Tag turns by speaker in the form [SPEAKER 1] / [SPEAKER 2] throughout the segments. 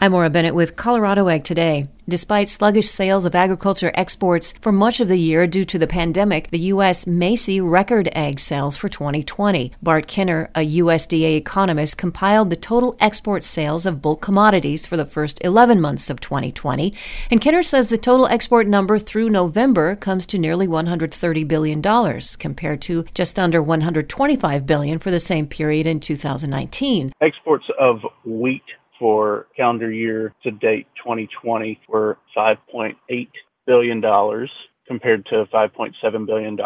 [SPEAKER 1] I'm Maura Bennett with Colorado Ag Today. Despite sluggish sales of agriculture exports for much of the year due to the pandemic, the U.S. may see record ag sales for 2020. Bart Kinner, a USDA economist, compiled the total export sales of bulk commodities for the first 11 months of 2020. And Kinner says the total export number through November comes to nearly $130 billion, compared to just under 125 billion for the same period in 2019.
[SPEAKER 2] Exports of wheat for calendar year to date 2020 were $5.8 billion compared to $5.7 billion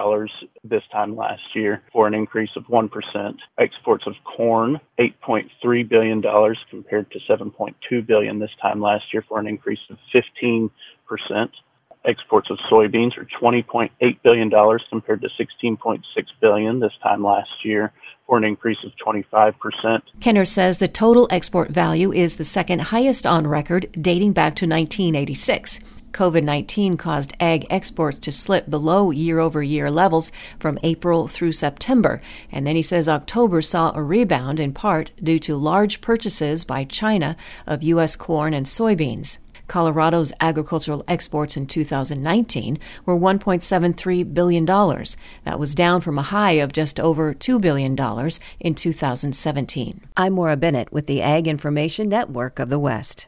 [SPEAKER 2] this time last year for an increase of 1%. Exports of corn, $8.3 billion compared to $7.2 billion this time last year for an increase of 15%. Exports of soybeans are $20.8 billion compared to $16.6 billion this time last year for an increase of 25%.
[SPEAKER 1] Kinner says the total export value is the second highest on record dating back to 1986. COVID 19 caused ag exports to slip below year over year levels from April through September. And then he says October saw a rebound in part due to large purchases by China of U.S. corn and soybeans. Colorado's agricultural exports in 2019 were $1.73 billion. That was down from a high of just over $2 billion in 2017. I'm Maura Bennett with the Ag Information Network of the West.